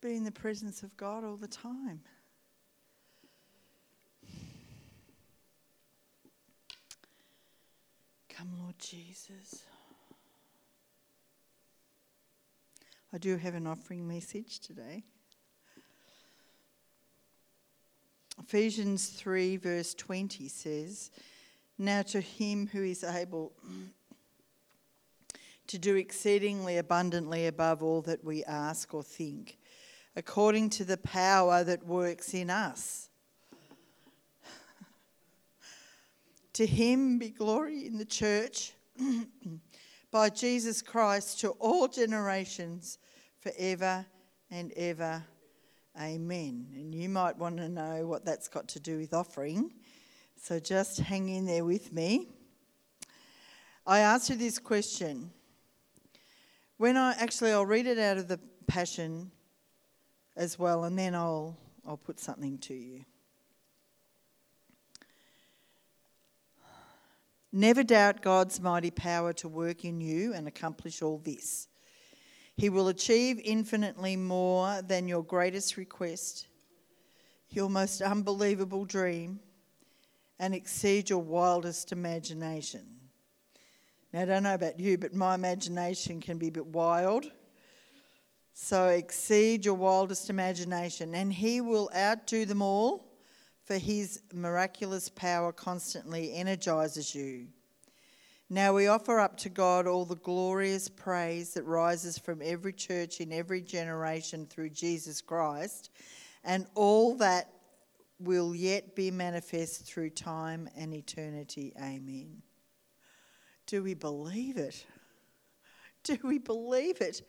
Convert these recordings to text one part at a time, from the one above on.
be in the presence of God all the time. Come, Lord Jesus. I do have an offering message today. Ephesians 3, verse 20 says, Now to him who is able to do exceedingly abundantly above all that we ask or think, according to the power that works in us. to him be glory in the church by Jesus Christ to all generations forever and ever. Amen. And you might want to know what that's got to do with offering. So just hang in there with me. I asked you this question when I actually I'll read it out of the Passion as well, and then I'll I'll put something to you. Never doubt God's mighty power to work in you and accomplish all this. He will achieve infinitely more than your greatest request, your most unbelievable dream, and exceed your wildest imagination. Now, I don't know about you, but my imagination can be a bit wild. So exceed your wildest imagination, and He will outdo them all, for His miraculous power constantly energizes you. Now we offer up to God all the glorious praise that rises from every church in every generation through Jesus Christ, and all that will yet be manifest through time and eternity. Amen. Do we believe it? Do we believe it?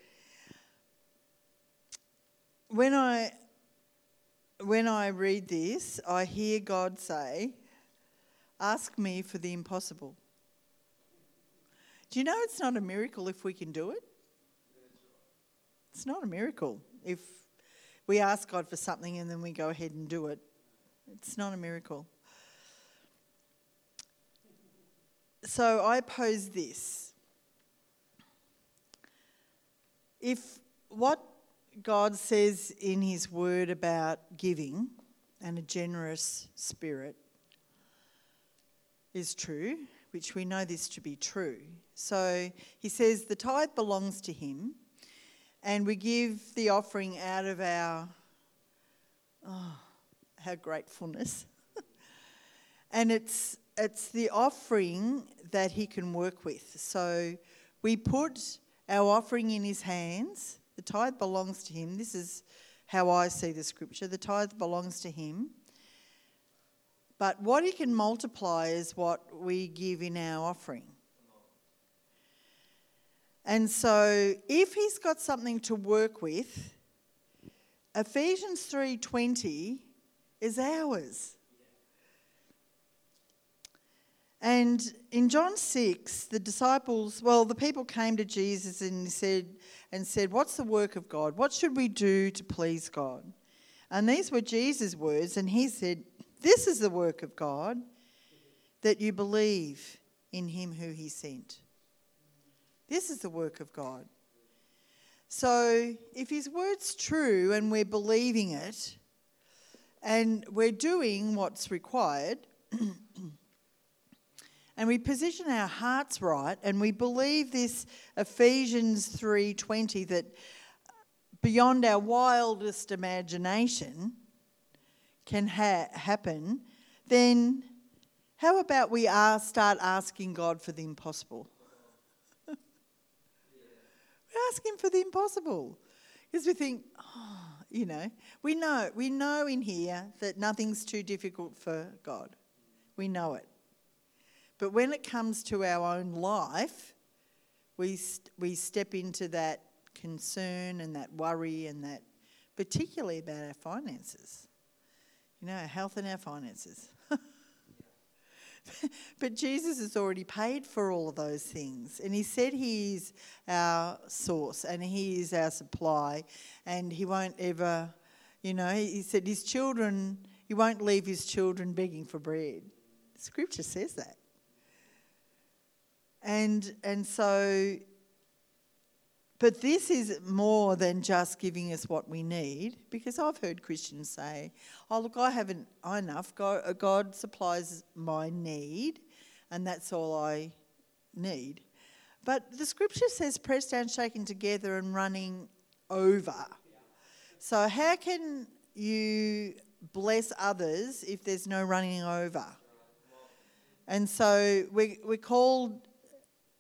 When I when I read this, I hear God say, "Ask me for the impossible." Do you know it's not a miracle if we can do it? It's not a miracle if we ask God for something and then we go ahead and do it. It's not a miracle. So I pose this. If what God says in His Word about giving and a generous spirit is true, which we know this to be true. So He says the tithe belongs to Him, and we give the offering out of our, oh, our gratefulness. and it's it's the offering that he can work with. So we put our offering in his hands. The tithe belongs to him. This is how I see the scripture. The tithe belongs to him. But what he can multiply is what we give in our offering. And so if he's got something to work with, Ephesians 3:20 is ours. And in John 6, the disciples, well, the people came to Jesus and said, and said, What's the work of God? What should we do to please God? And these were Jesus' words, and he said, This is the work of God, that you believe in him who he sent. This is the work of God. So if his word's true and we're believing it, and we're doing what's required, and we position our hearts right and we believe this Ephesians 3:20 that beyond our wildest imagination can ha- happen, then how about we start asking God for the impossible? we ask Him for the impossible because we think, oh, you know, we know, we know in here that nothing's too difficult for God. We know it. But when it comes to our own life, we, st- we step into that concern and that worry and that, particularly about our finances. You know, our health and our finances. but Jesus has already paid for all of those things. And He said He is our source and He is our supply. And He won't ever, you know, He said His children, He won't leave His children begging for bread. Scripture says that. And, and so but this is more than just giving us what we need, because I've heard Christians say, "Oh, look, I haven't enough. God, uh, God supplies my need, and that's all I need." But the Scripture says, "Pressed down, shaken together, and running over." So how can you bless others if there's no running over? And so we we're called,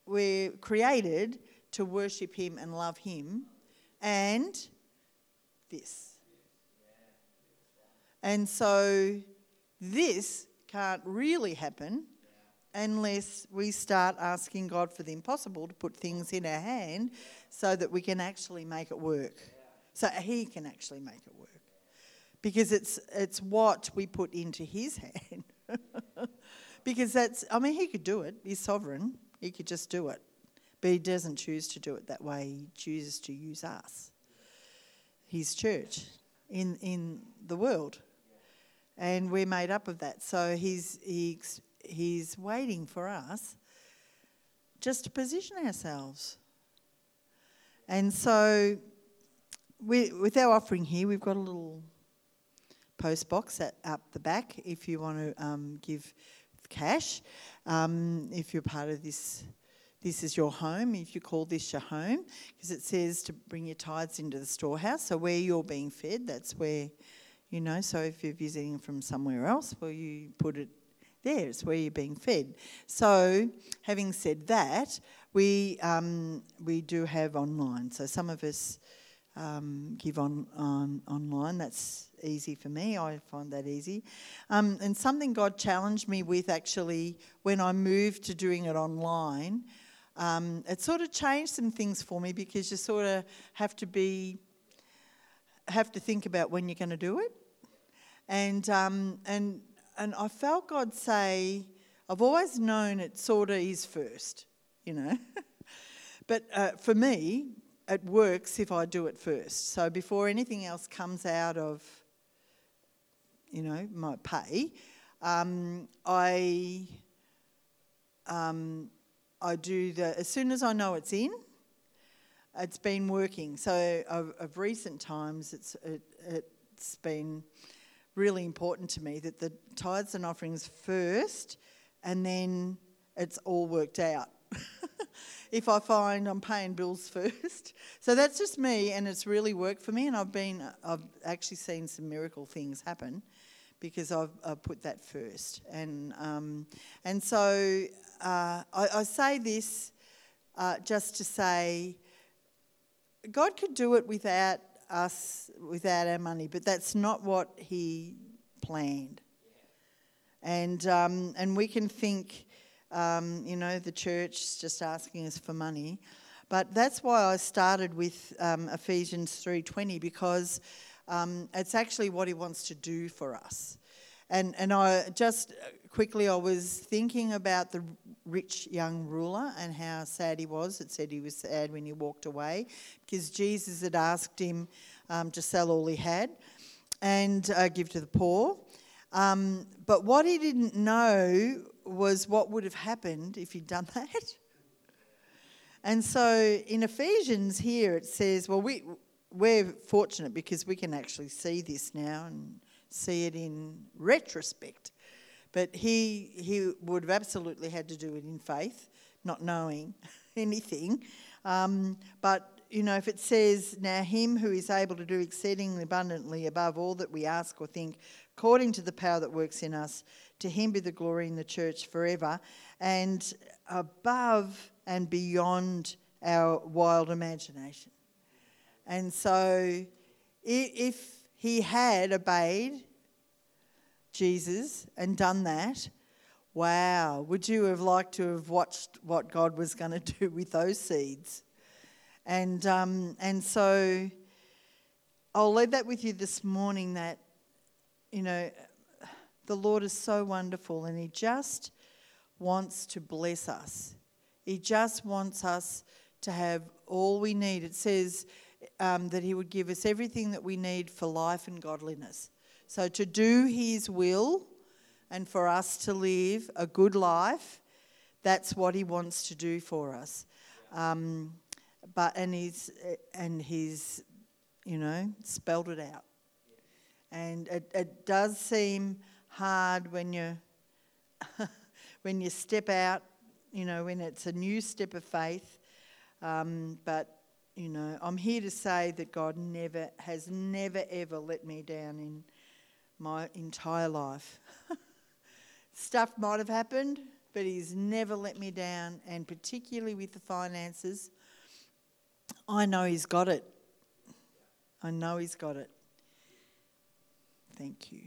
we're created to worship Him and love Him, and this. And so this can't really happen unless we start asking God for the impossible to put things in our hand so that we can actually make it work. So He can actually make it work. Because it's, it's what we put into His hand. because that's, I mean, He could do it, He's sovereign, He could just do it. But he doesn't choose to do it that way. He chooses to use us, his church, in, in the world. And we're made up of that. So he's, he's, he's waiting for us just to position ourselves. And so, we, with our offering here, we've got a little post box at, up the back if you want to um, give cash. Um, if you're part of this this is your home, if you call this your home, because it says to bring your tithes into the storehouse. So where you're being fed, that's where, you know, so if you're visiting from somewhere else, well, you put it there, it's where you're being fed. So, having said that, we, um, we do have online. So some of us um, give on, on online. That's easy for me. I find that easy. Um, and something God challenged me with actually when I moved to doing it online um, it sort of changed some things for me because you sort of have to be, have to think about when you're going to do it. And, um, and, and I felt God say, I've always known it sort of is first, you know. but uh, for me, it works if I do it first. So before anything else comes out of, you know, my pay, um, I um, I do the, as soon as I know it's in, it's been working. So of, of recent times, it's, it, it's been really important to me that the tithes and offerings first, and then it's all worked out. if I find I'm paying bills first. So that's just me, and it's really worked for me. And I've been, I've actually seen some miracle things happen because I've, I've put that first. And um, and so uh, I, I, say this uh, just to say God could do it without us, without our money, but that's not what He planned. And, um, and we can think, um, you know, the church just asking us for money. But that's why I started with um, Ephesians 3.20 because um, it's actually what he wants to do for us. And, and I just quickly, I was thinking about the rich young ruler and how sad he was. It said he was sad when he walked away because Jesus had asked him um, to sell all he had and uh, give to the poor. Um, but what he didn't know was what would have happened if he'd done that. And so in Ephesians here it says, well, we, we're fortunate because we can actually see this now and see it in retrospect. But he, he would have absolutely had to do it in faith, not knowing anything. Um, but, you know, if it says, Now him who is able to do exceedingly abundantly above all that we ask or think, according to the power that works in us, to him be the glory in the church forever, and above and beyond our wild imagination. And so, if he had obeyed Jesus and done that, wow, would you have liked to have watched what God was going to do with those seeds? And, um, and so I'll leave that with you this morning that, you know, the Lord is so wonderful and He just wants to bless us. He just wants us to have all we need. It says um, that He would give us everything that we need for life and godliness. So, to do His will and for us to live a good life, that's what He wants to do for us. Um, but and he's and he's you know spelled it out and it, it does seem hard when you when you step out you know when it's a new step of faith um, but you know i'm here to say that god never has never ever let me down in my entire life stuff might have happened but he's never let me down and particularly with the finances I know He's got it. I know He's got it. Thank you.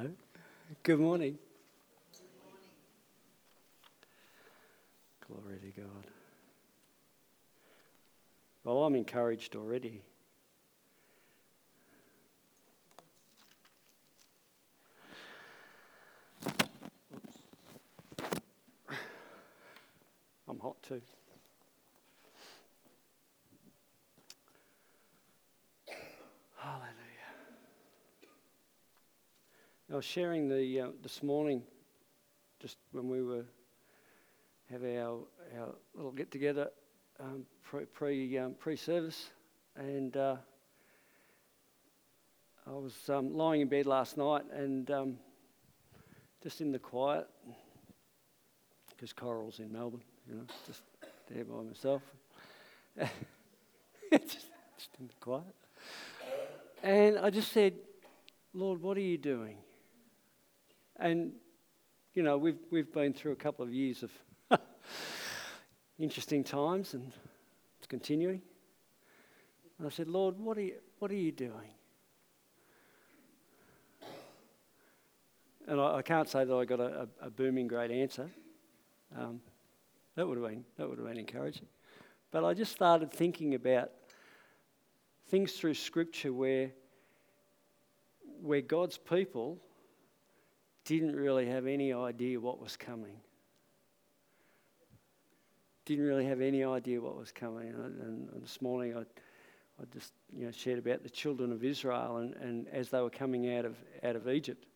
Hello. Good morning. Glory to God. Well, I'm encouraged already. I'm hot too. Was sharing the uh, this morning, just when we were have our our little get together um, pre pre, um, pre service, and uh, I was um, lying in bed last night and um, just in the quiet because Coral's in Melbourne, you know, just there by myself, just, just in the quiet, and I just said, Lord, what are you doing? And, you know, we've, we've been through a couple of years of interesting times and it's continuing. And I said, Lord, what are you, what are you doing? And I, I can't say that I got a, a, a booming great answer. Um, that would have been that would have been encouraging. But I just started thinking about things through Scripture where where God's people didn't really have any idea what was coming. Didn't really have any idea what was coming. And, and this morning I, I just you know, shared about the children of Israel and, and as they were coming out of, out of Egypt.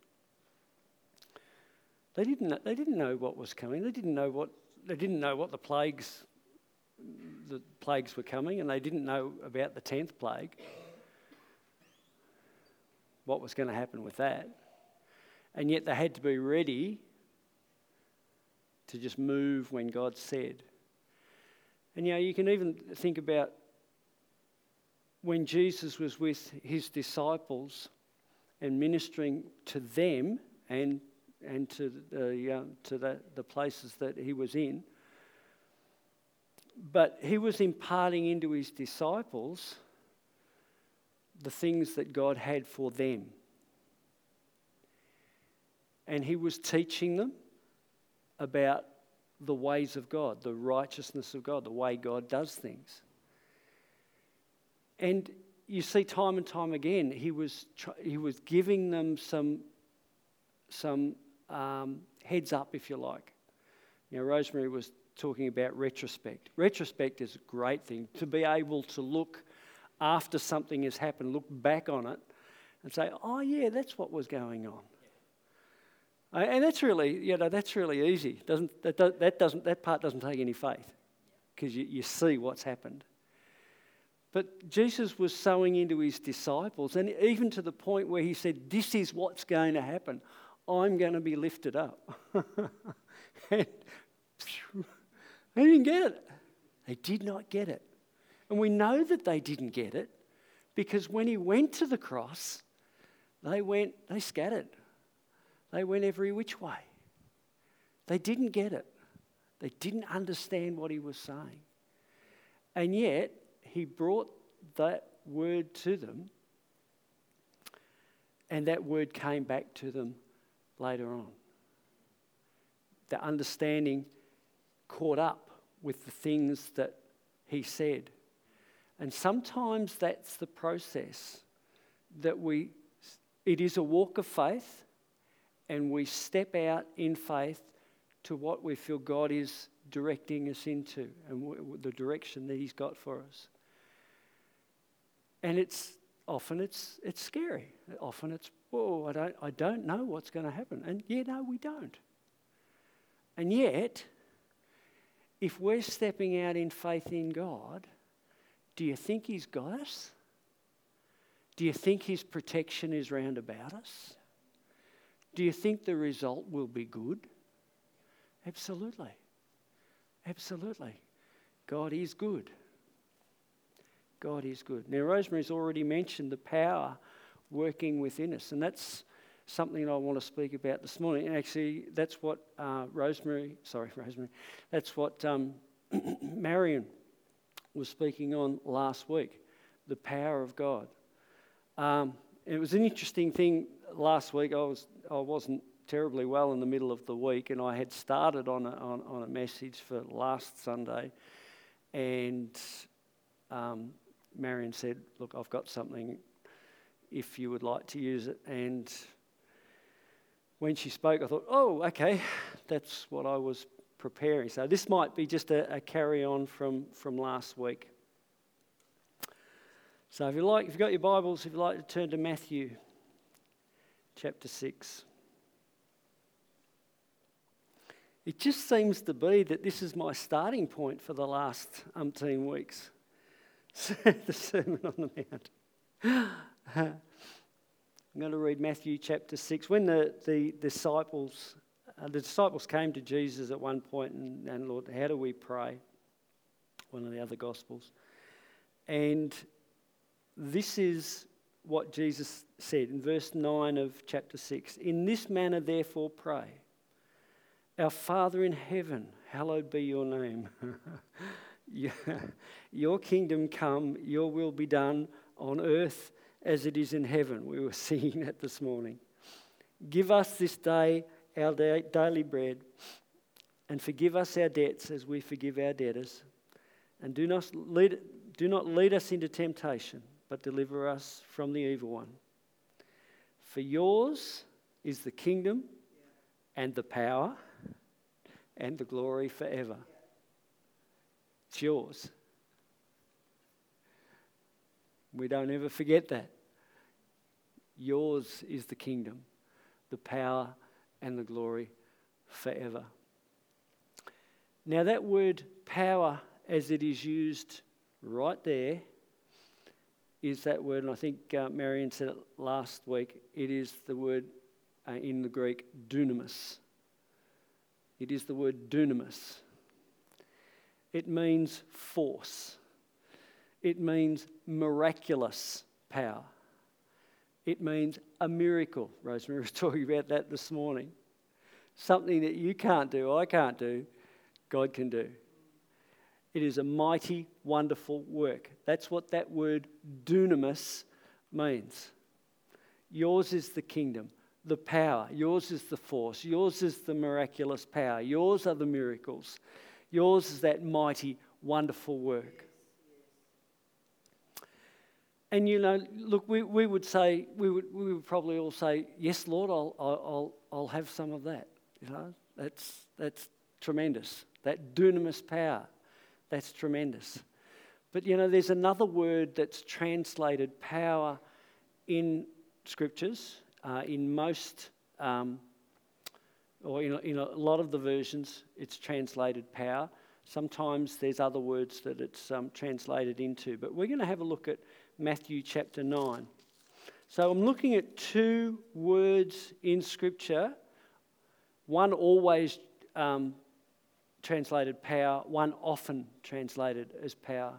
They didn't, they didn't know what was coming. They didn't know what, they didn't know what the plagues, the plagues were coming, and they didn't know about the tenth plague, what was going to happen with that and yet they had to be ready to just move when God said. And you know, you can even think about when Jesus was with his disciples and ministering to them and, and to, the, uh, to the, the places that he was in. But he was imparting into his disciples the things that God had for them and he was teaching them about the ways of God, the righteousness of God, the way God does things. And you see, time and time again, he was, he was giving them some, some um, heads up, if you like. You know, Rosemary was talking about retrospect. Retrospect is a great thing to be able to look after something has happened, look back on it, and say, oh, yeah, that's what was going on. Uh, and that's really, you know, that's really easy. Doesn't, that, that, doesn't, that part doesn't take any faith because you, you see what's happened. But Jesus was sowing into his disciples, and even to the point where he said, This is what's going to happen. I'm going to be lifted up. and they didn't get it. They did not get it. And we know that they didn't get it because when he went to the cross, they went, they scattered. They went every which way. They didn't get it. They didn't understand what he was saying. And yet, he brought that word to them, and that word came back to them later on. The understanding caught up with the things that he said. And sometimes that's the process that we, it is a walk of faith, and we step out in faith to what we feel God is directing us into and the direction that He's got for us. And it's often it's it's scary. Often it's whoa, I don't I don't know what's going to happen. And yeah, no, we don't. And yet, if we're stepping out in faith in God, do you think He's got us? Do you think His protection is round about us? Do you think the result will be good? Absolutely. Absolutely. God is good. God is good. Now, Rosemary's already mentioned the power working within us, and that's something I want to speak about this morning. And actually, that's what uh, Rosemary, sorry, Rosemary, that's what um, Marion was speaking on last week the power of God. Um, it was an interesting thing last week. I, was, I wasn't terribly well in the middle of the week, and I had started on a, on, on a message for last Sunday, and um, Marion said, Look, I've got something if you would like to use it. And when she spoke, I thought, Oh, okay, that's what I was preparing. So this might be just a, a carry on from, from last week. So if you like, if you've got your Bibles, if you'd like to turn to Matthew chapter 6. It just seems to be that this is my starting point for the last umpteen weeks. the Sermon on the Mount. I'm going to read Matthew chapter 6. When the, the disciples uh, the disciples came to Jesus at one point and, and, Lord, how do we pray? One of the other Gospels. And this is what Jesus said in verse 9 of chapter 6 In this manner, therefore, pray. Our Father in heaven, hallowed be your name. your kingdom come, your will be done on earth as it is in heaven. We were singing that this morning. Give us this day our daily bread and forgive us our debts as we forgive our debtors. And do not lead, do not lead us into temptation, but deliver us from the evil one. For yours is the kingdom and the power and the glory forever. It's yours. We don't ever forget that. Yours is the kingdom, the power, and the glory forever. Now, that word power, as it is used right there, is that word, and I think uh, Marion said it last week, it is the word uh, in the Greek dunamis. It is the word dunamis. It means force. It means miraculous power. It means a miracle. Rosemary was talking about that this morning. Something that you can't do, I can't do, God can do. It is a mighty, wonderful work. That's what that word dunamis means. Yours is the kingdom the power. Yours is the force. Yours is the miraculous power. Yours are the miracles. Yours is that mighty, wonderful work. And you know, look, we, we would say, we would, we would probably all say, Yes, Lord, I'll, I'll, I'll have some of that. You know, that's, that's tremendous. That dunamis power, that's tremendous. But you know, there's another word that's translated power in scriptures, uh, in most, um, or in, in a lot of the versions, it's translated power. Sometimes there's other words that it's um, translated into. But we're going to have a look at Matthew chapter 9. So I'm looking at two words in Scripture. One always um, translated power, one often translated as power.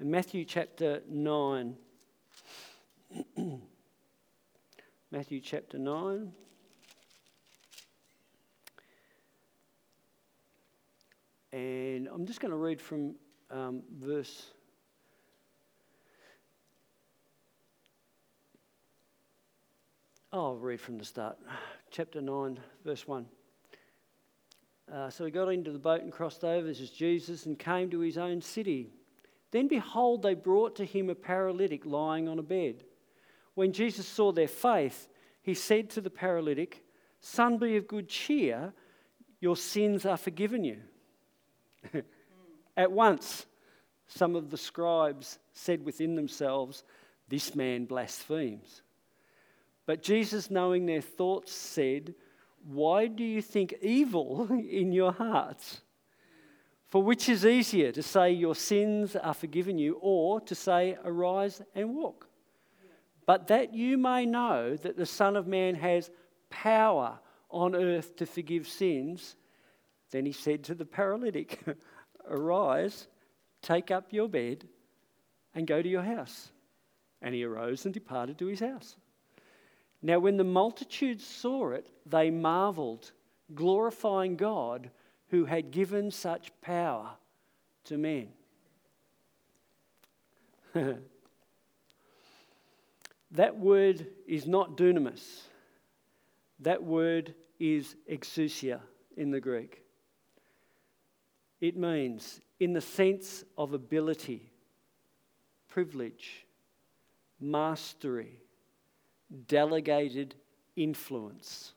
In Matthew chapter 9, Matthew chapter 9. And I'm just going to read from um, verse. I'll read from the start. Chapter 9, verse 1. Uh, so he got into the boat and crossed over. This is Jesus and came to his own city. Then behold, they brought to him a paralytic lying on a bed. When Jesus saw their faith, he said to the paralytic, Son, be of good cheer, your sins are forgiven you. At once, some of the scribes said within themselves, This man blasphemes. But Jesus, knowing their thoughts, said, Why do you think evil in your hearts? For which is easier, to say, Your sins are forgiven you, or to say, Arise and walk? But that you may know that the Son of Man has power on earth to forgive sins, then he said to the paralytic, Arise, take up your bed, and go to your house. And he arose and departed to his house. Now, when the multitude saw it, they marveled, glorifying God who had given such power to men. that word is not dunamis, that word is exousia in the Greek. It means in the sense of ability, privilege, mastery, delegated influence.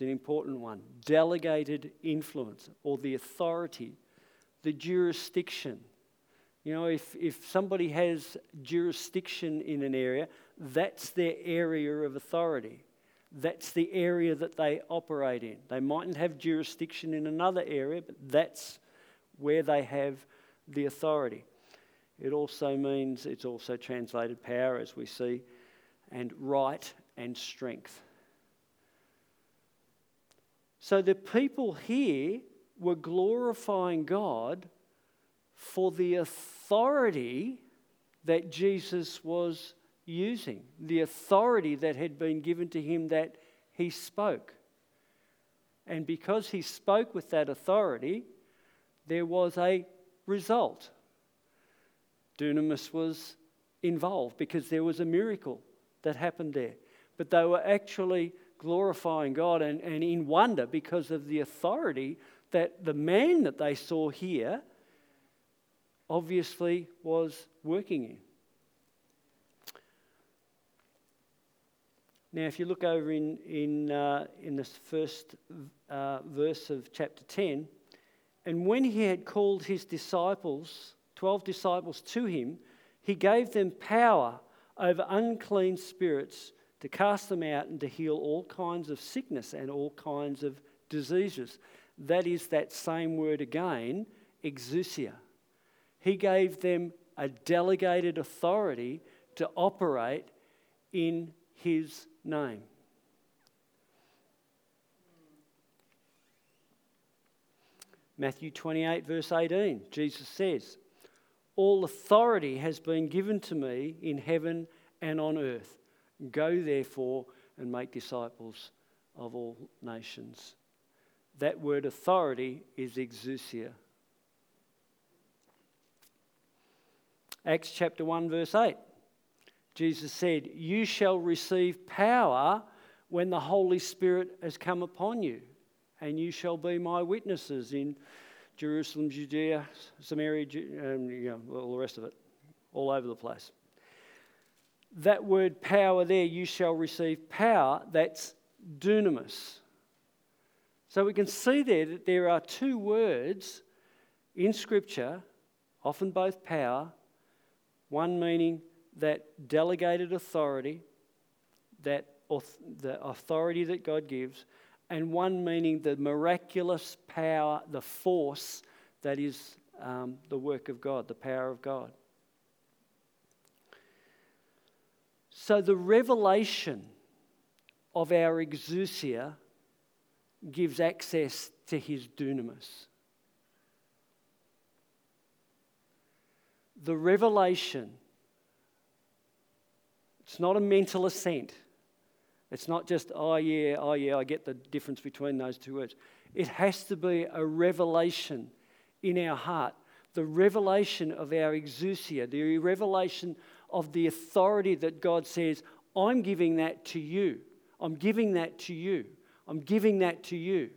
It's an important one. Delegated influence or the authority, the jurisdiction. You know, if, if somebody has jurisdiction in an area, that's their area of authority. That's the area that they operate in. They mightn't have jurisdiction in another area, but that's where they have the authority. It also means, it's also translated power, as we see, and right and strength. So the people here were glorifying God for the authority that Jesus was using, the authority that had been given to him that he spoke. And because he spoke with that authority, there was a result. Dunamis was involved because there was a miracle that happened there. But they were actually glorifying God and, and in wonder because of the authority that the man that they saw here obviously was working in. Now, if you look over in, in, uh, in this first uh, verse of chapter 10, and when he had called his disciples, 12 disciples, to him, he gave them power over unclean spirits to cast them out and to heal all kinds of sickness and all kinds of diseases. That is that same word again, exousia. He gave them a delegated authority to operate in his name. Matthew 28, verse 18, Jesus says, All authority has been given to me in heaven and on earth. Go therefore and make disciples of all nations. That word authority is exousia. Acts chapter 1, verse 8. Jesus said, You shall receive power when the Holy Spirit has come upon you, and you shall be my witnesses in Jerusalem, Judea, Samaria, and you know, all the rest of it, all over the place. That word power there, you shall receive power, that's dunamis. So we can see there that there are two words in Scripture, often both power, one meaning that delegated authority, that the authority that God gives, and one meaning the miraculous power, the force that is um, the work of God, the power of God. So the revelation of our exousia gives access to his dunamis. The revelation, it's not a mental assent. It's not just, oh, yeah, oh, yeah, I get the difference between those two words. It has to be a revelation in our heart, the revelation of our exousia, the revelation of the authority that God says, I'm giving that to you. I'm giving that to you. I'm giving that to you.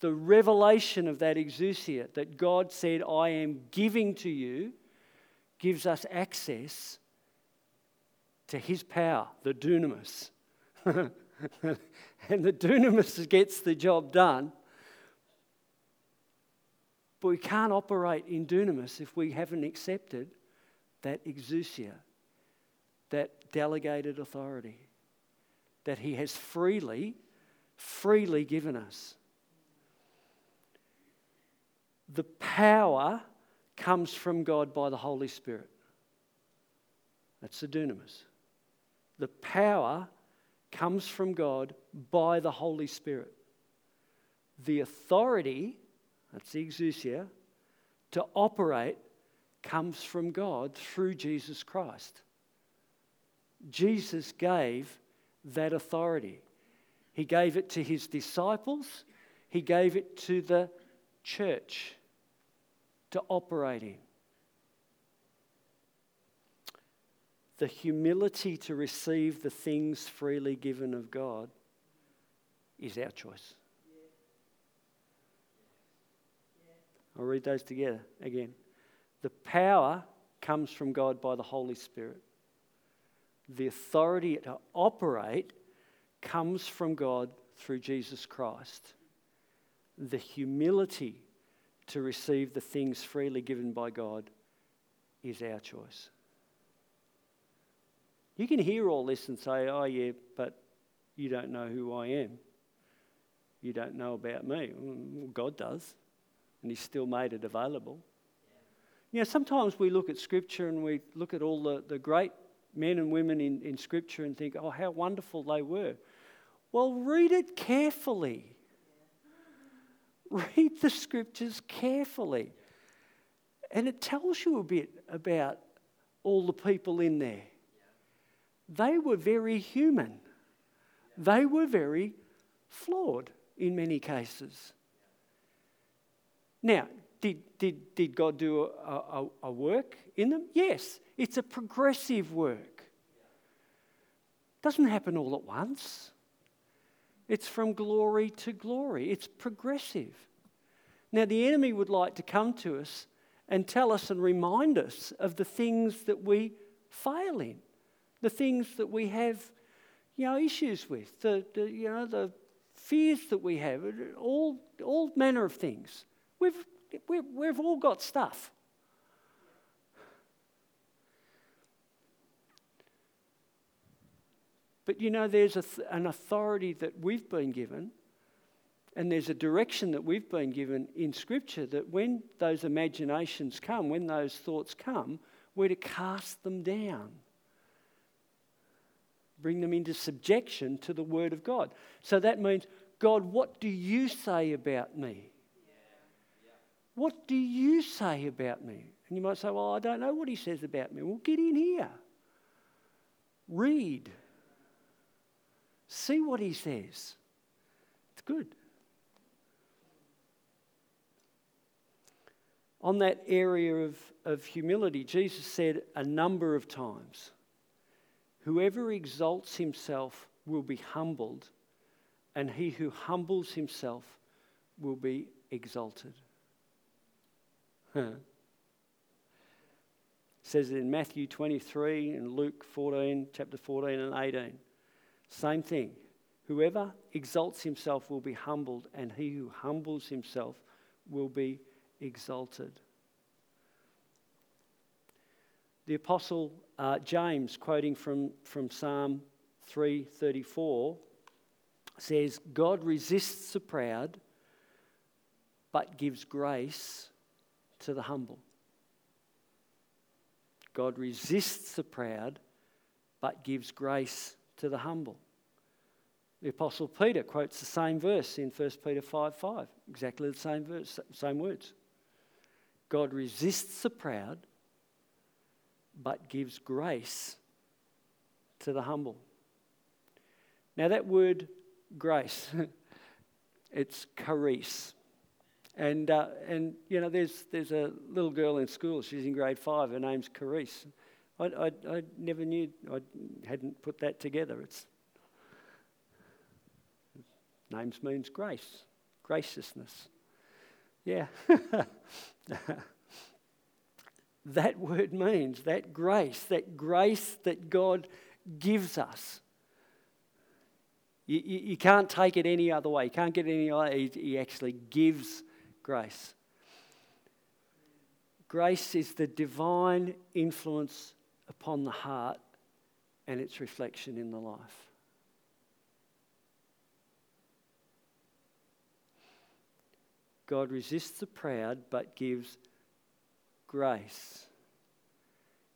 The revelation of that exousia that God said, I am giving to you, gives us access to his power, the dunamis. and the dunamis gets the job done. But we can't operate in dunamis if we haven't accepted that exousia, that delegated authority that He has freely, freely given us. The power comes from God by the Holy Spirit. That's the dunamis. The power comes from God by the Holy Spirit. The authority, that's the exousia, to operate comes from God through Jesus Christ. Jesus gave that authority. He gave it to his disciples, he gave it to the church to operate in. The humility to receive the things freely given of God is our choice. I'll read those together again. The power comes from God by the Holy Spirit the authority to operate comes from God through Jesus Christ. The humility to receive the things freely given by God is our choice. You can hear all this and say, oh, yeah, but you don't know who I am. You don't know about me. Well, God does, and He's still made it available. You know, sometimes we look at Scripture and we look at all the, the great men and women in, in Scripture and think, oh, how wonderful they were. Well, read it carefully. Read the Scriptures carefully. And it tells you a bit about all the people in there. They were very human, they were very flawed in many cases. Now, did, did, did God do a, a, a work in them? Yes. It's a progressive work. Doesn't happen all at once. It's from glory to glory. It's progressive. Now, the enemy would like to come to us and tell us and remind us of the things that we fail in, the things that we have, you know, issues with, the, the you know, the fears that we have, all, all manner of things. We've, we've, we've all got stuff. But you know, there's th- an authority that we've been given, and there's a direction that we've been given in Scripture that when those imaginations come, when those thoughts come, we're to cast them down, bring them into subjection to the Word of God. So that means, God, what do you say about me? What do you say about me? And you might say, Well, I don't know what he says about me. Well, get in here. Read. See what he says. It's good. On that area of, of humility, Jesus said a number of times Whoever exalts himself will be humbled, and he who humbles himself will be exalted. Says it in Matthew 23 and Luke 14, chapter 14 and 18. Same thing. Whoever exalts himself will be humbled, and he who humbles himself will be exalted. The apostle uh, James, quoting from, from Psalm 334, says, God resists the proud, but gives grace to the humble. God resists the proud, but gives grace to the humble. The Apostle Peter quotes the same verse in 1 Peter 5 5, exactly the same verse, same words. God resists the proud, but gives grace to the humble. Now, that word grace, it's charis. And, uh, and you know, there's, there's a little girl in school, she's in grade five, her name's Charis. I, I, I never knew, I hadn't put that together. It's Names means grace, graciousness. Yeah. that word means that grace, that grace that God gives us. You, you, you, can't take it any other way. You can't get any other. He, he actually gives grace. Grace is the divine influence upon the heart and its reflection in the life. God resists the proud but gives grace.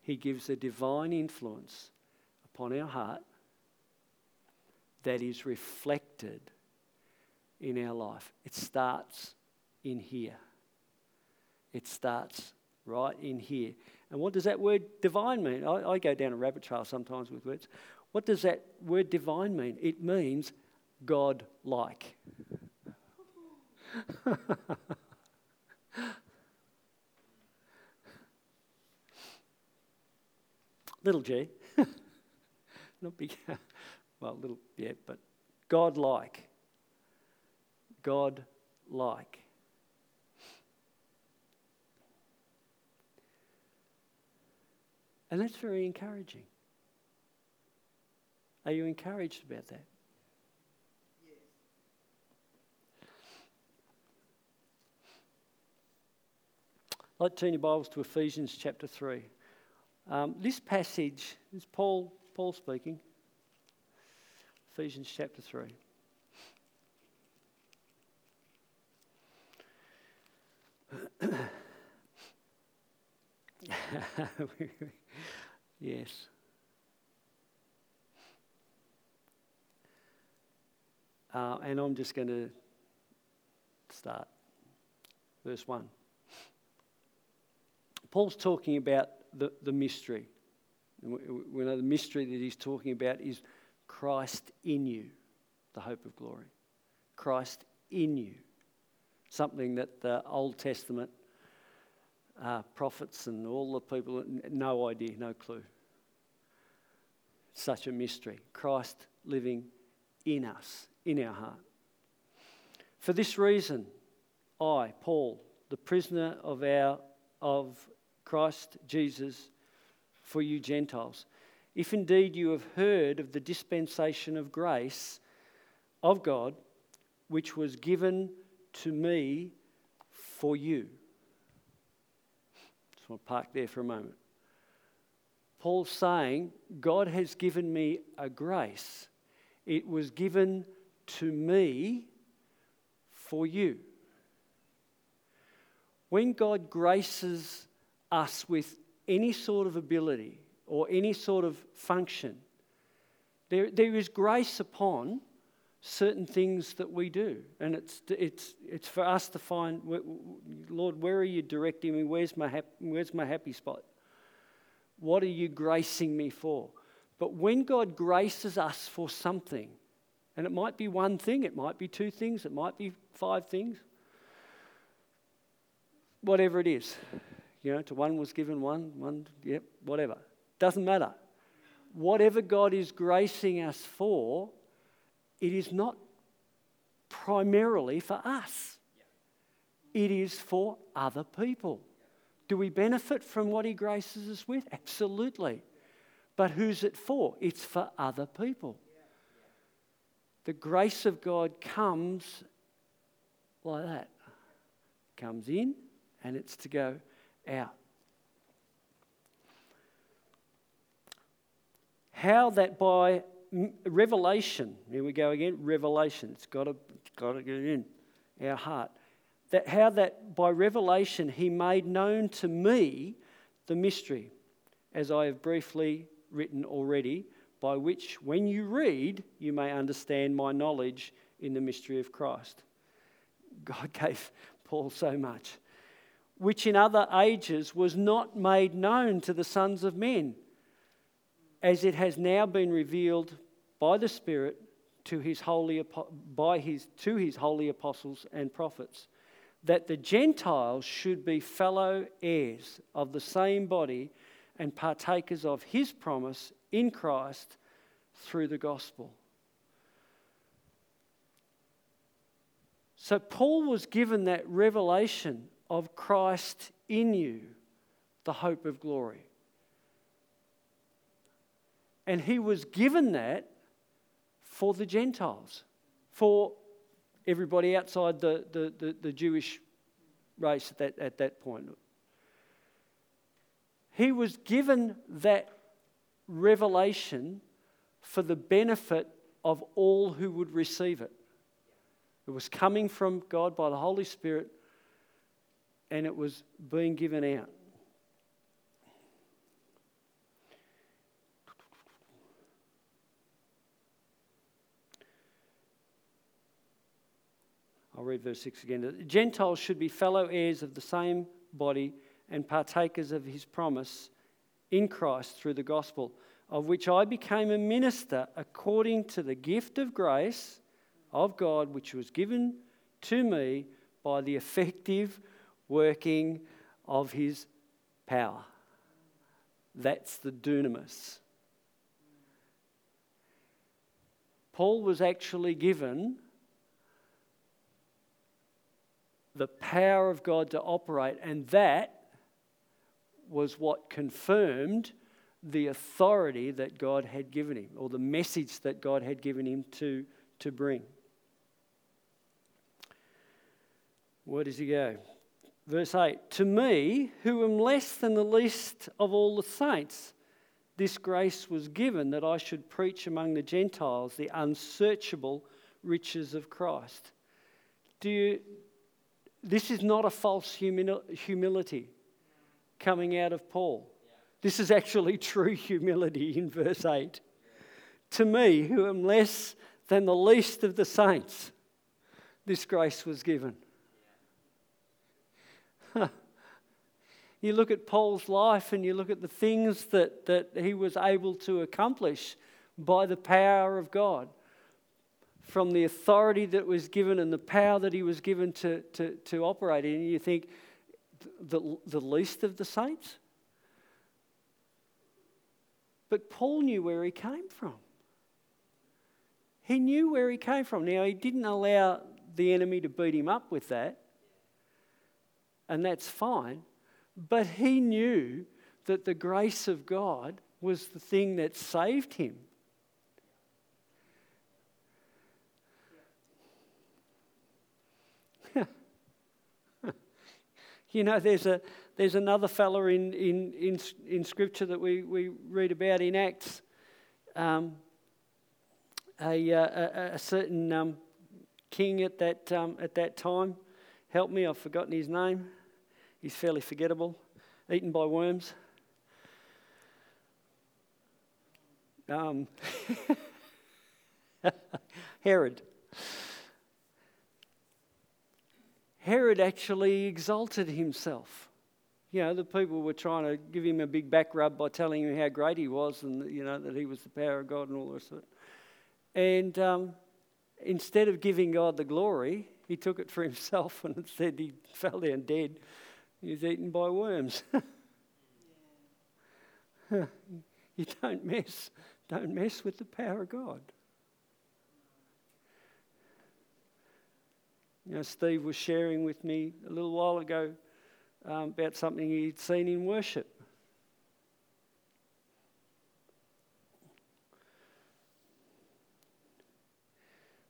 He gives a divine influence upon our heart that is reflected in our life. It starts in here. It starts right in here. And what does that word divine mean? I, I, go down a rabbit trail sometimes with words. What does that word divine mean? It means God like. little g. Not big. well, little, yeah, but God like. God like. And that's very encouraging. Are you encouraged about that? I'd like to turn your Bibles to Ephesians chapter 3. Um, this passage is Paul, Paul speaking. Ephesians chapter 3. yes. Uh, and I'm just going to start. Verse 1. Paul's talking about the, the mystery. We, we know the mystery that he's talking about is Christ in you, the hope of glory. Christ in you. Something that the Old Testament uh, prophets and all the people, no idea, no clue. Such a mystery. Christ living in us, in our heart. For this reason, I, Paul, the prisoner of our of Christ Jesus for you Gentiles. If indeed you have heard of the dispensation of grace of God, which was given to me for you. To park there for a moment. Paul's saying, God has given me a grace. It was given to me for you. When God graces us with any sort of ability or any sort of function. There, there is grace upon certain things that we do. And it's, it's, it's for us to find, Lord, where are you directing me? Where's my, hap- where's my happy spot? What are you gracing me for? But when God graces us for something, and it might be one thing, it might be two things, it might be five things, whatever it is, you know, to one was given one, one, yep, whatever. Doesn't matter. Whatever God is gracing us for, it is not primarily for us, it is for other people. Do we benefit from what He graces us with? Absolutely. But who's it for? It's for other people. The grace of God comes like that. Comes in and it's to go out. How that by revelation, here we go again, revelation, it's got to, got to get in our heart. That how that by revelation he made known to me the mystery, as I have briefly written already, by which, when you read, you may understand my knowledge in the mystery of Christ. God gave Paul so much, which in other ages was not made known to the sons of men, as it has now been revealed by the Spirit to his holy, by his, to his holy apostles and prophets, that the Gentiles should be fellow heirs of the same body and partakers of his promise in Christ through the gospel. So, Paul was given that revelation of Christ in you, the hope of glory. And he was given that for the Gentiles, for everybody outside the, the, the, the Jewish race at that, at that point. He was given that revelation for the benefit of all who would receive it. It was coming from God by the Holy Spirit and it was being given out. I'll read verse 6 again. Gentiles should be fellow heirs of the same body and partakers of his promise in Christ through the gospel, of which I became a minister according to the gift of grace of God which was given to me by the effective working of his power. That's the dunamis. Paul was actually given the power of God to operate, and that was what confirmed the authority that God had given him, or the message that God had given him to, to bring. Where does he go? Verse 8 To me, who am less than the least of all the saints, this grace was given that I should preach among the Gentiles the unsearchable riches of Christ. Do you, this is not a false humility coming out of Paul. This is actually true humility in verse 8. To me, who am less than the least of the saints, this grace was given. you look at Paul's life and you look at the things that, that he was able to accomplish by the power of God from the authority that was given and the power that he was given to, to, to operate in, you think, the, the least of the saints? But Paul knew where he came from. He knew where he came from. Now, he didn't allow the enemy to beat him up with that, and that's fine, but he knew that the grace of God was the thing that saved him. You know, there's, a, there's another fella in, in, in, in Scripture that we, we read about in Acts. Um, a, uh, a, a, certain um, king at that, um, at that time. Help me, I've forgotten his name. He's fairly forgettable. Eaten by worms. Um, Herod. Herod actually exalted himself. You know, the people were trying to give him a big back rub by telling him how great he was and, you know, that he was the power of God and all this. Sort. And um, instead of giving God the glory, he took it for himself and said he fell down dead. He was eaten by worms. you don't mess, don't mess with the power of God. You know, Steve was sharing with me a little while ago um, about something he'd seen in worship.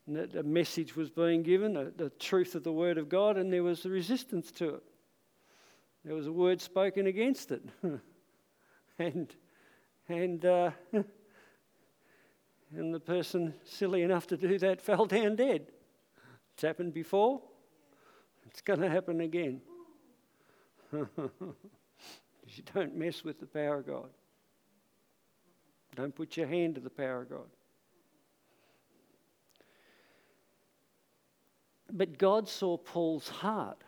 And that a message was being given, the, the truth of the Word of God, and there was a resistance to it. There was a word spoken against it. and and, uh, and the person silly enough to do that fell down dead. It's happened before, it's going to happen again. you don't mess with the power of God. Don't put your hand to the power of God. But God saw Paul's heart.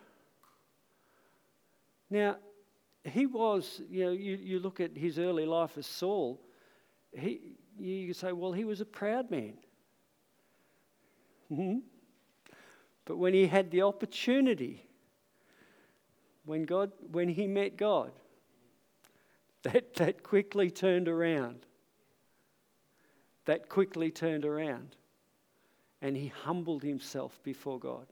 Now, he was, you know, you, you look at his early life as Saul, he, you say, well, he was a proud man. Mm-hmm. But when he had the opportunity, when, God, when he met God, that, that quickly turned around. That quickly turned around. And he humbled himself before God.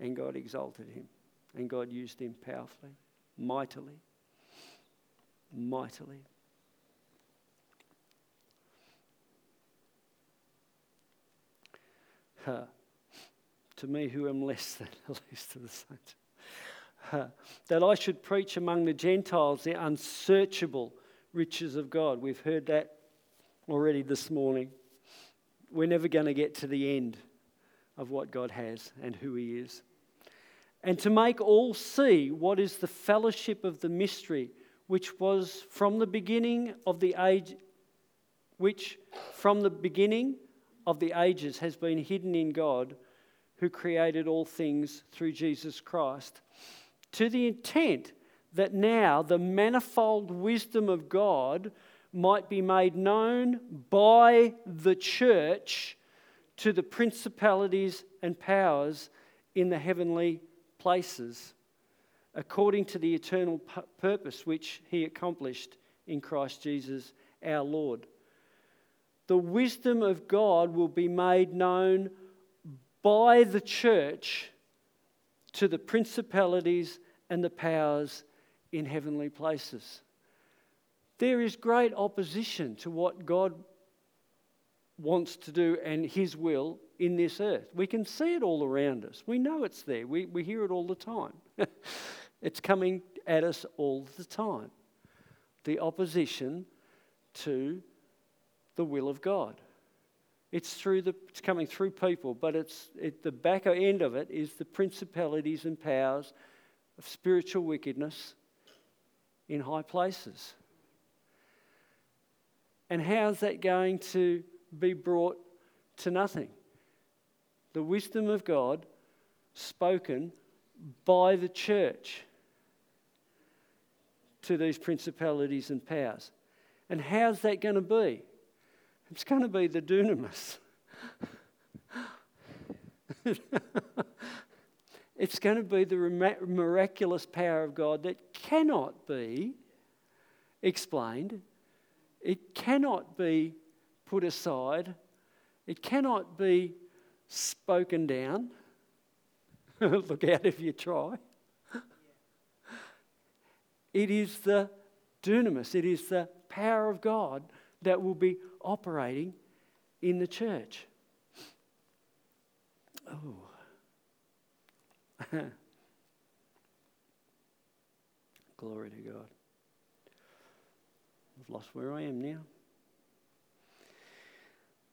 And God exalted him. And God used him powerfully, mightily, mightily. To me, who am less than the least of the saints, that I should preach among the Gentiles the unsearchable riches of God. We've heard that already this morning. We're never going to get to the end of what God has and who He is and to make all see what is the fellowship of the mystery which was from the beginning of the age which from the beginning of the ages has been hidden in God who created all things through Jesus Christ to the intent that now the manifold wisdom of God might be made known by the church to the principalities and powers in the heavenly places according to the eternal purpose which he accomplished in Christ Jesus our Lord. The wisdom of God will be made known by the church to the principalities and the powers in heavenly places. There is great opposition to what God wants to do and his will in this earth. We can see it all around us. We know it's there. We, we hear it all the time. it's coming at us all the time. The opposition to the will of God. It's through the it's coming through people, but it's it, the back end of it is the principalities and powers of spiritual wickedness in high places. And how's that going to be brought to nothing? the wisdom of God spoken by the church to these principalities and powers. And how's that going to be? It's going to be the dunamis. it's going to be the miraculous power of God that cannot be explained, it cannot be put aside, it cannot be spoken down. Look out if you try. It is the dunamis, it is the power of God that will be operating in the church. Oh. Glory to God. I've lost where I am now.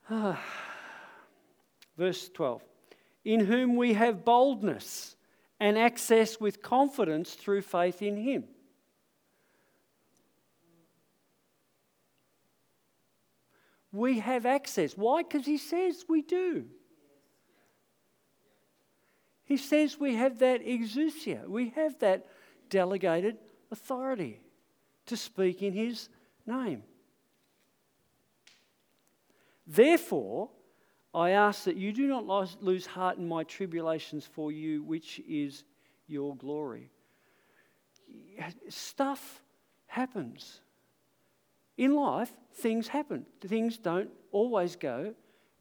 Ah. Verse 12 In whom we have boldness and access with confidence through faith in him. We have access. Why? Because he says we do. He says we have that exousia, we have that delegated authority to speak in his name. Therefore, I ask that you do not lose heart in my tribulations for you, which is your glory. Stuff happens. In life, things happen. Things don't always go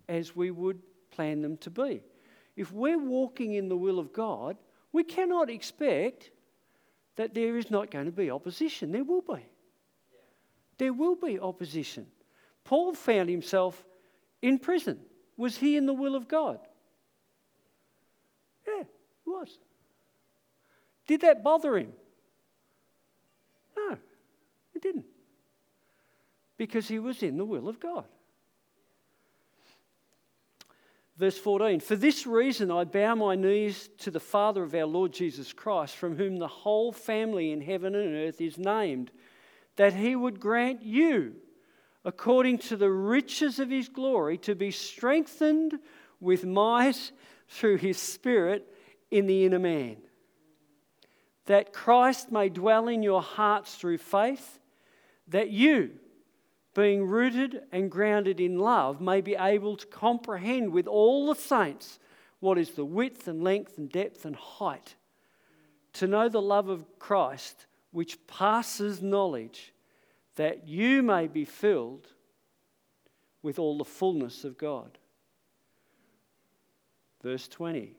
as we would plan them to be. If we're walking in the will of God, we cannot expect that there is not going to be opposition. There will be. There will be opposition. Paul found himself in prison. Was he in the will of God? Yeah, he was. Did that bother him? No, it didn't. Because he was in the will of God. Verse 14 For this reason I bow my knees to the Father of our Lord Jesus Christ, from whom the whole family in heaven and earth is named that he would grant you, according to the riches of his glory, to be strengthened with might through his Spirit in the inner man. That Christ may dwell in your hearts through faith, that you, being rooted and grounded in love, may be able to comprehend with all the saints what is the width and length and depth and height, to know the love of Christ which passes knowledge, that you may be filled with all the fullness of God. Verse 20.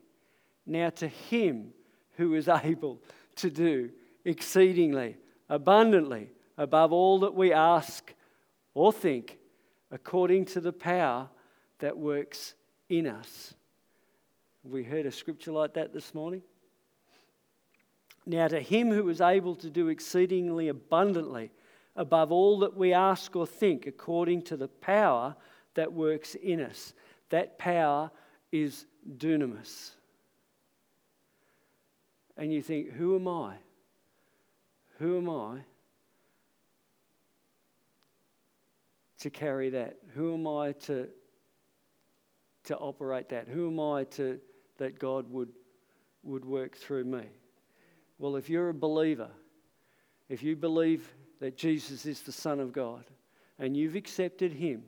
Now to him who is able to do exceedingly, abundantly, above all that we ask or think, according to the power that works in us. We heard a scripture like that this morning. Now, to him who is able to do exceedingly abundantly above all that we ask or think, according to the power that works in us, that power is dunamis. And you think, who am I? Who am I to carry that? Who am I to, to operate that? Who am I to that God would, would work through me? Well, if you're a believer, if you believe that Jesus is the Son of God and you've accepted Him,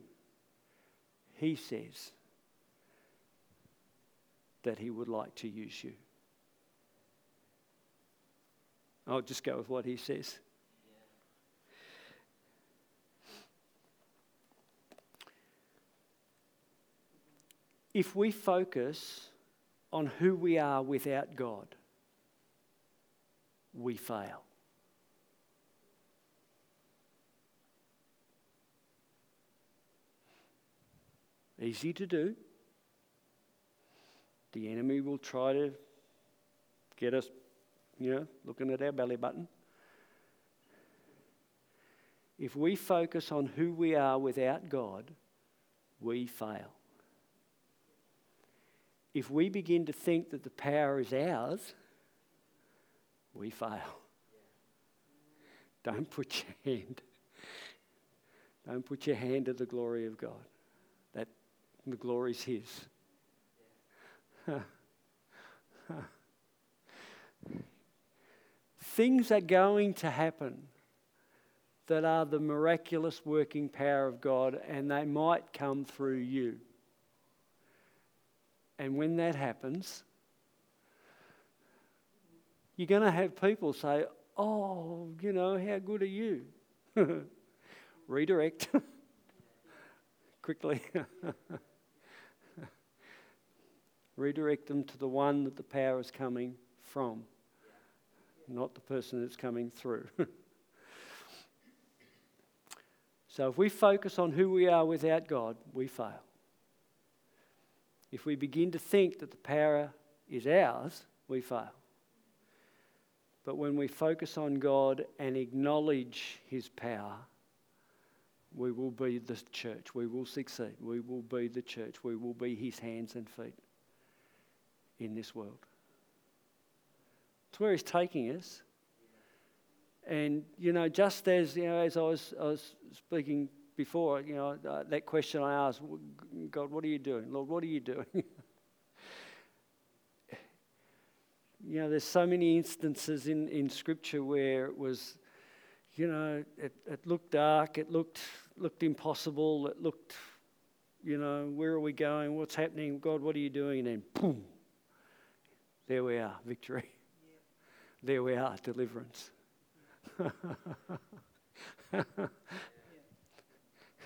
He says that He would like to use you. I'll just go with what He says. If we focus on who we are without God, we fail. Easy to do. The enemy will try to get us, you know, looking at our belly button. If we focus on who we are without God, we fail. If we begin to think that the power is ours, we fail. Don't put your hand. Don't put your hand to the glory of God. That the glory is His. Things are going to happen that are the miraculous working power of God, and they might come through you. And when that happens, you're going to have people say, Oh, you know, how good are you? Redirect quickly. Redirect them to the one that the power is coming from, not the person that's coming through. so if we focus on who we are without God, we fail. If we begin to think that the power is ours, we fail. But when we focus on God and acknowledge His power, we will be the church. We will succeed. We will be the church. We will be His hands and feet in this world. It's where He's taking us. And, you know, just as, you know, as I was, I was speaking before, you know, uh, that question I asked, God, what are you doing? Lord, what are you doing? you know, there's so many instances in, in Scripture where it was, you know, it, it looked dark, it looked, looked impossible, it looked, you know, where are we going? What's happening? God, what are you doing? And then, boom, there we are, victory. Yeah. There we are, deliverance.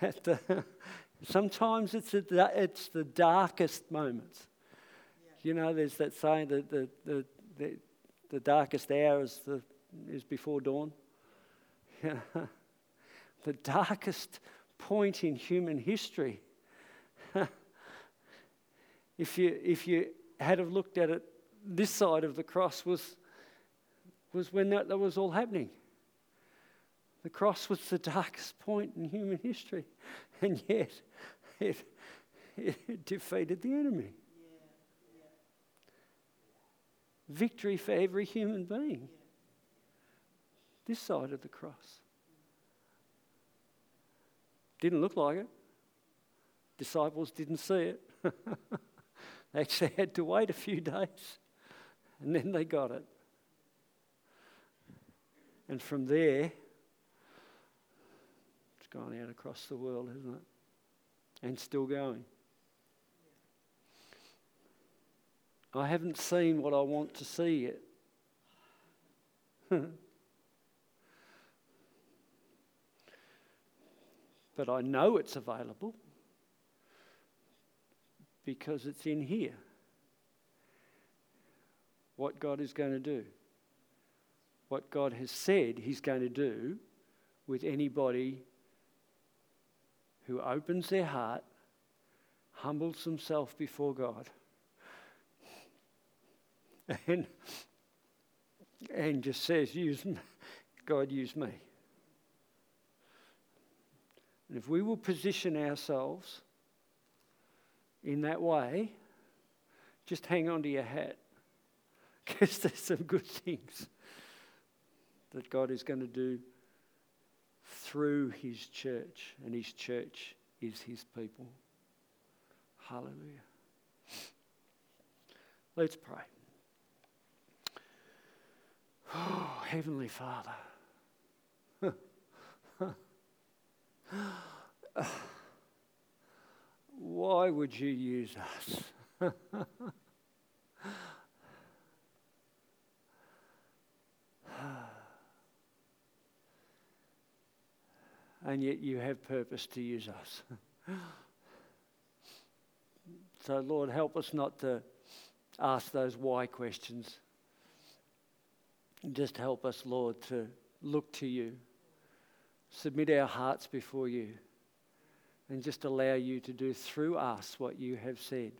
the, sometimes it's, a, it's the darkest moments. You know, there's that saying that the, the, the, the darkest hour is, the, is before dawn. Yeah. the darkest point in human history. if, you, if you had have looked at it this side of the cross was, was when that, that was all happening. The cross was the darkest point in human history, and yet it, it defeated the enemy. victory for every human being. This side of the cross. Didn't look like it. Disciples didn't see it. they actually had to wait a few days and then they got it. And from there, gone out across the world, hasn't it? And still going. I haven't seen what I want to see yet. but I know it's available because it's in here. What God is going to do. What God has said He's going to do with anybody who opens their heart, humbles themselves before God, and, and just says, use me. God, use me. And if we will position ourselves in that way, just hang on to your hat because there's some good things that God is going to do through His church, and His church is His people. Hallelujah. Let's pray. Oh, Heavenly Father. Why would you use us? and yet you have purpose to use us. so, Lord, help us not to ask those why questions. Just help us, Lord, to look to you, submit our hearts before you, and just allow you to do through us what you have said.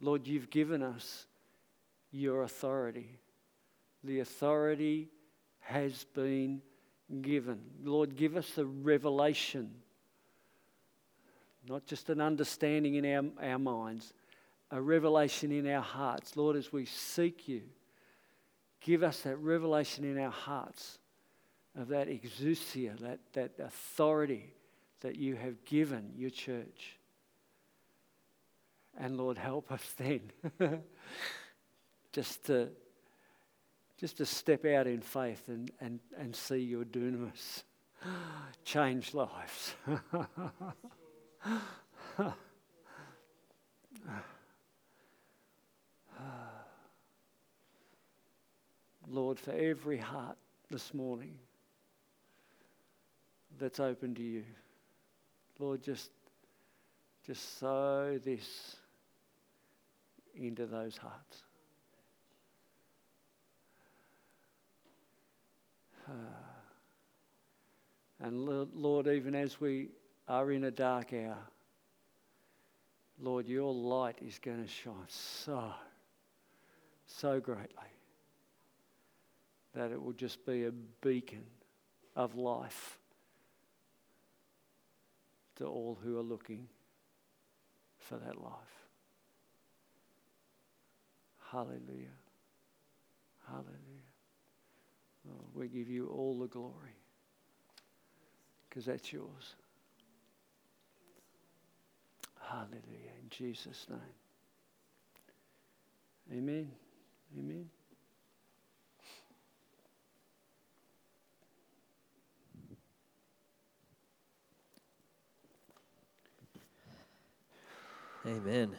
Lord, you've given us your authority. The authority has been given. Lord, give us the revelation, not just an understanding in our, our minds, a revelation in our hearts. Lord, as we seek you, give us that revelation in our hearts of that exousia, that, that authority that you have given your church. And Lord, help us then just to just to step out in faith and, and, and see your dunamis change lives. Lord, for every heart this morning that's open to you, Lord, just, just sow this into those hearts. And Lord, even as we are in a dark hour, Lord, your light is going to shine so, so greatly that it will just be a beacon of life to all who are looking for that life. Hallelujah. Hallelujah. Oh, we give you all the glory because that's yours. Hallelujah. In Jesus' name. Amen. Amen. Amen.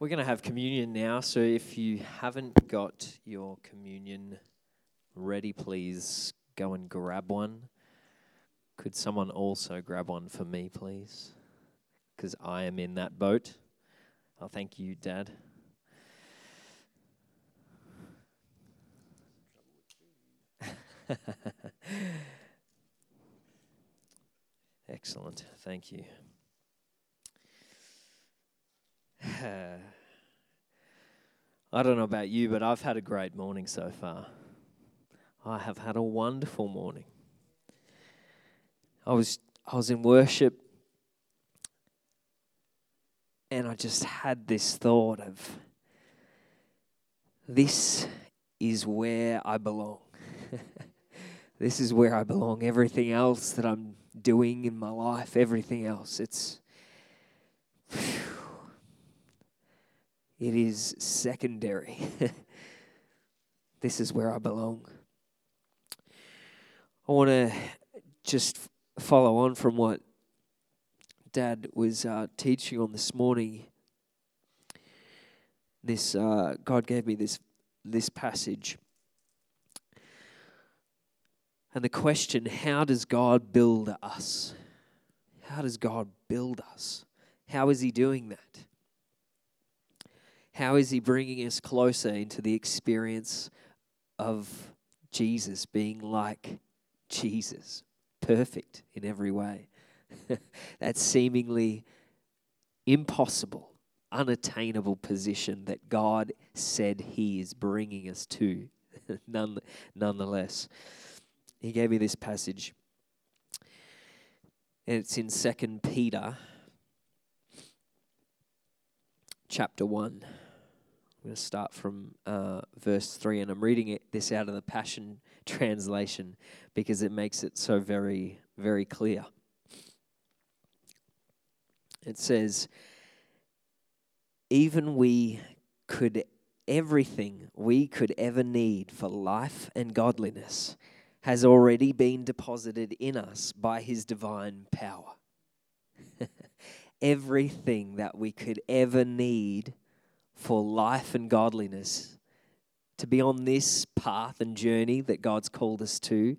We're going to have communion now, so if you haven't got your communion ready, please go and grab one. Could someone also grab one for me, please? Because I am in that boat. Oh, thank you, Dad. Excellent. Thank you. I don't know about you, but I've had a great morning so far. I have had a wonderful morning. I was I was in worship and I just had this thought of this is where I belong. This is where I belong. Everything else that I'm doing in my life, everything else, it's. It is secondary. this is where I belong. I want to just follow on from what Dad was uh, teaching on this morning. This uh, God gave me this this passage, and the question: How does God build us? How does God build us? How is He doing that? How is He bringing us closer into the experience of Jesus being like Jesus, perfect in every way? that seemingly impossible, unattainable position that God said He is bringing us to, None, nonetheless. He gave me this passage, and it's in Second Peter, chapter one. Going to start from uh, verse 3, and I'm reading it, this out of the Passion Translation because it makes it so very, very clear. It says, Even we could, everything we could ever need for life and godliness has already been deposited in us by his divine power. everything that we could ever need for life and godliness, to be on this path and journey that God's called us to,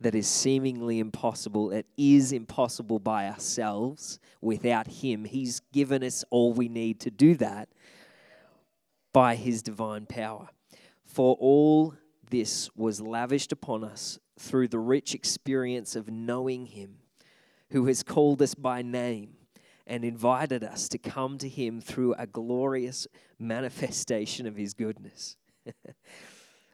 that is seemingly impossible. It is impossible by ourselves without Him. He's given us all we need to do that by His divine power. For all this was lavished upon us through the rich experience of knowing Him, who has called us by name and invited us to come to Him through a glorious manifestation of His goodness.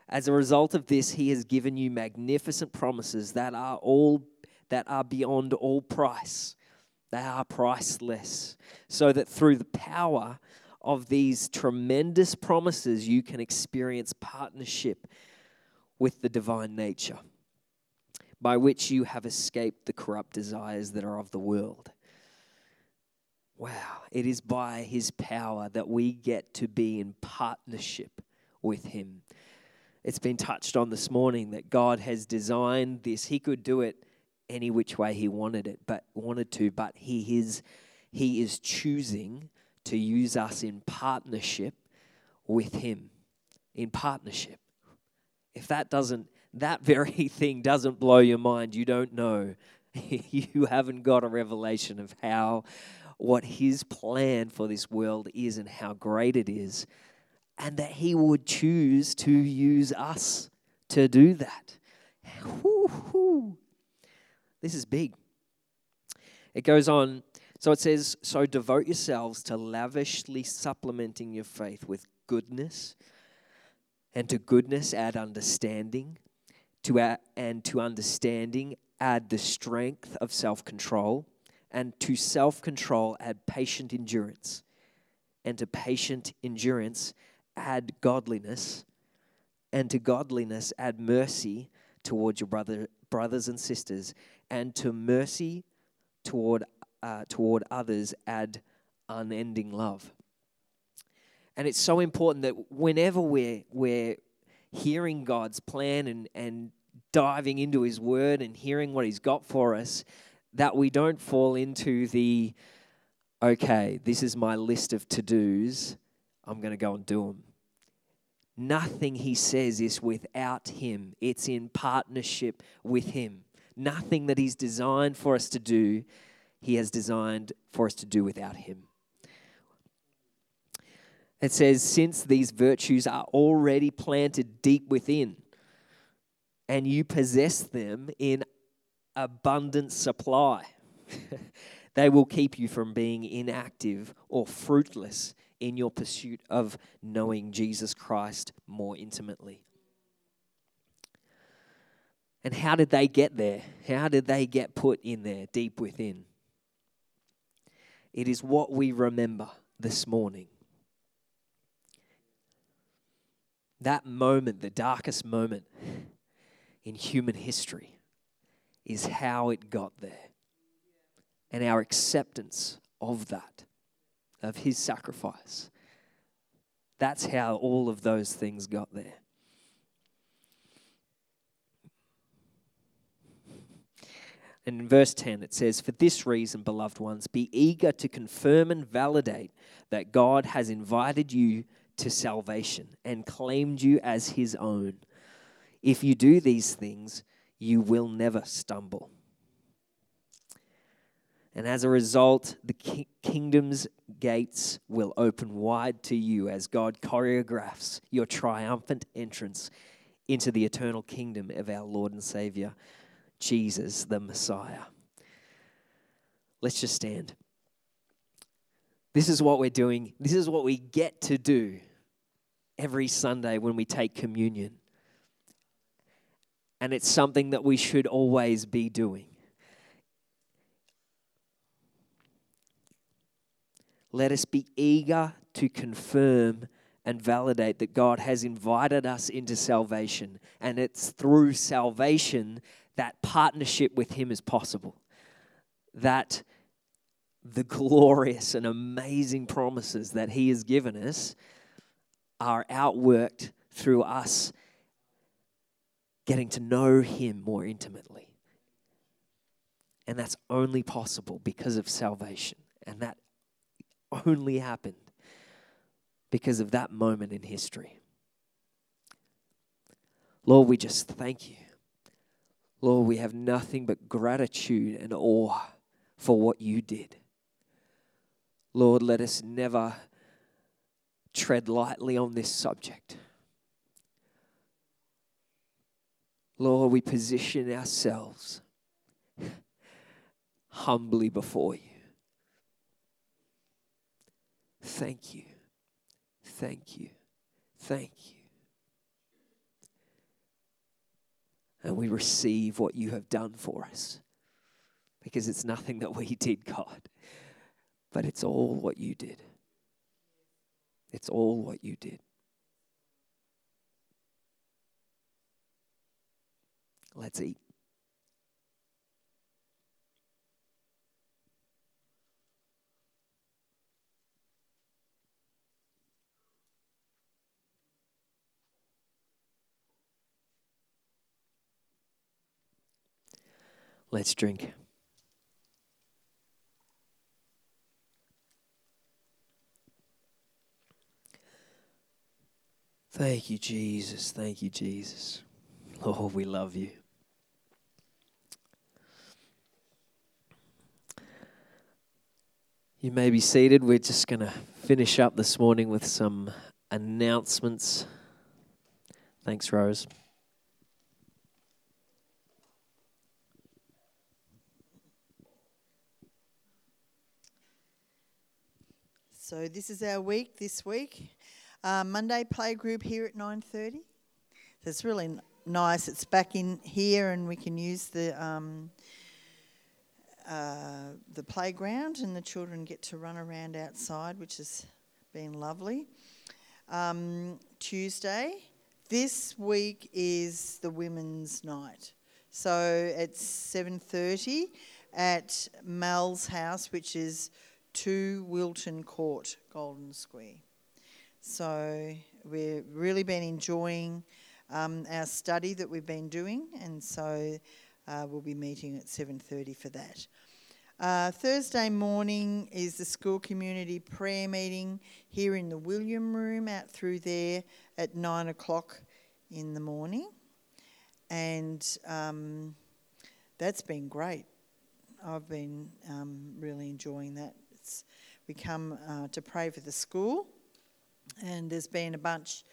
As a result of this, He has given you magnificent promises that are all that are beyond all price. They are priceless, so that through the power of these tremendous promises, you can experience partnership with the divine nature, by which you have escaped the corrupt desires that are of the world. Wow, it is by His power that we get to be in partnership with Him. It's been touched on this morning that God has designed this. He could do it any which way He wanted it, but wanted to, but He is He is choosing to use us in partnership with Him. In partnership. If that doesn't, that very thing doesn't blow your mind, you don't know. you haven't got a revelation of how what his plan for this world is and how great it is, and that he would choose to use us to do that. Woo-hoo. This is big. It goes on. So it says, So devote yourselves to lavishly supplementing your faith with goodness, and to goodness add understanding, to add, and to understanding add the strength of self control and to self control, add patient endurance. And to patient endurance, add godliness. And to godliness, add mercy towards your brother, brothers and sisters. And to mercy toward, uh, toward others, add unending love. And it's so important that whenever we're, we're hearing God's plan and, and diving into His Word and hearing what He's got for us, that we don't fall into the, okay, this is my list of to dos, I'm going to go and do them. Nothing he says is without him, it's in partnership with him. Nothing that he's designed for us to do, he has designed for us to do without him. It says, since these virtues are already planted deep within, and you possess them in abundant supply. they will keep you from being inactive or fruitless in your pursuit of knowing Jesus Christ more intimately. And how did they get there? How did they get put in there deep within? It is what we remember this morning. That moment, the darkest moment in human history is how it got there and our acceptance of that, of his sacrifice. That's how all of those things got there. And in verse 10, it says, For this reason, beloved ones, be eager to confirm and validate that God has invited you to salvation and claimed you as his own. If you do these things, you will never stumble. And as a result, the ki- kingdom's gates will open wide to you as God choreographs your triumphant entrance into the eternal kingdom of our Lord and Savior, Jesus the Messiah. Let's just stand. This is what we're doing. This is what we get to do every Sunday when we take communion. And it's something that we should always be doing. Let us be eager to confirm and validate that God has invited us into salvation. And it's through salvation that partnership with Him is possible. That the glorious and amazing promises that He has given us are outworked through us getting to know Him more intimately. And that's only possible because of salvation. And that only happened because of that moment in history. Lord, we just thank you. Lord, we have nothing but gratitude and awe for what you did. Lord, let us never tread lightly on this subject. Lord, we position ourselves humbly before you. Thank you. Thank you. Thank you. And we receive what you have done for us because it's nothing that we did, God, but it's all what you did. It's all what you did. Let's eat. Let's drink. Thank you, Jesus. Thank you, Jesus. Lord, we love you. You may be seated. We're just going to finish up this morning with some announcements. Thanks, Rose. So this is our week this week. Uh, Monday play group here at 9.30. So it's really nice. It's back in here and we can use the um, uh, the playground and the children get to run around outside, which has been lovely. Um, Tuesday, this week is the women's night. So it's 7.30 at Mel's house, which is 2 Wilton Court, Golden Square. So we've really been enjoying um, our study that we've been doing, and so uh, we'll be meeting at 7:30 for that. Uh, Thursday morning is the school community prayer meeting here in the William Room out through there at nine o'clock in the morning, and um, that's been great. I've been um, really enjoying that. It's, we come uh, to pray for the school, and there's been a bunch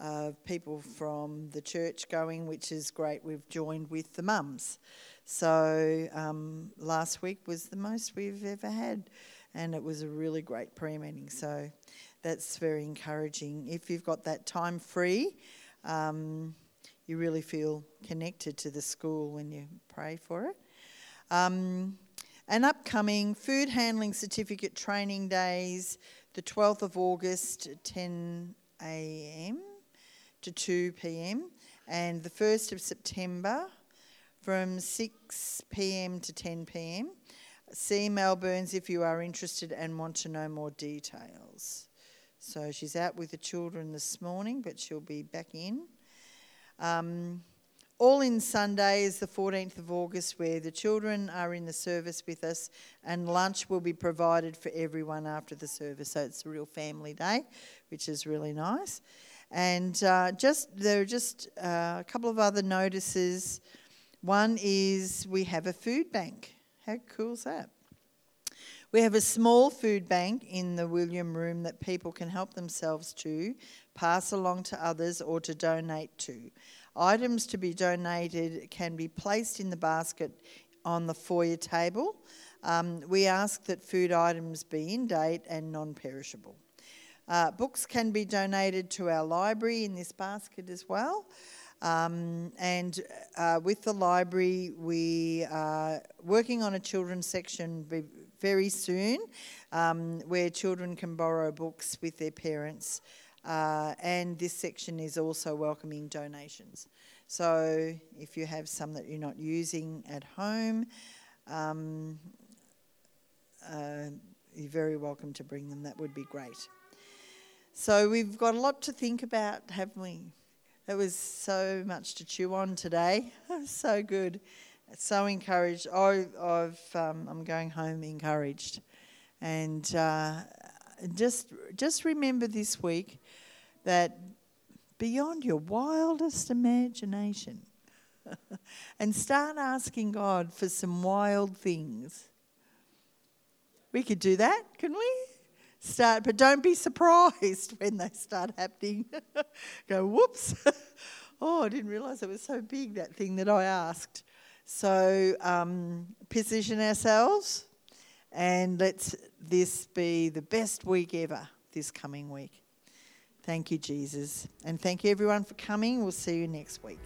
of people from the church going, which is great. We've joined with the mums. So um, last week was the most we've ever had, and it was a really great prayer meeting. So that's very encouraging. If you've got that time free, um, you really feel connected to the school when you pray for it. Um, upcoming food handling certificate training days, the 12th of August, 10 a.m. to 2 p.m. and the 1st of September from 6 pm to 10 pm. See Melbourne's if you are interested and want to know more details. So she's out with the children this morning, but she'll be back in. Um, all in Sunday is the 14th of August, where the children are in the service with us, and lunch will be provided for everyone after the service. So it's a real family day, which is really nice. And uh, just there are just uh, a couple of other notices. One is we have a food bank. How cool is that? We have a small food bank in the William Room that people can help themselves to, pass along to others, or to donate to. Items to be donated can be placed in the basket on the foyer table. Um, we ask that food items be in date and non perishable. Uh, books can be donated to our library in this basket as well. Um, and uh, with the library, we are working on a children's section very soon um, where children can borrow books with their parents. Uh, and this section is also welcoming donations. So if you have some that you're not using at home, um, uh, you're very welcome to bring them. That would be great. So we've got a lot to think about, haven't we? It was so much to chew on today. so good, so encouraged. I, have um, I'm going home encouraged, and uh, just just remember this week that beyond your wildest imagination and start asking God for some wild things. We could do that, couldn't we? Start, but don't be surprised when they start happening. Go, whoops. oh, I didn't realize it was so big, that thing that I asked. So, um, position ourselves and let this be the best week ever this coming week. Thank you, Jesus. And thank you, everyone, for coming. We'll see you next week.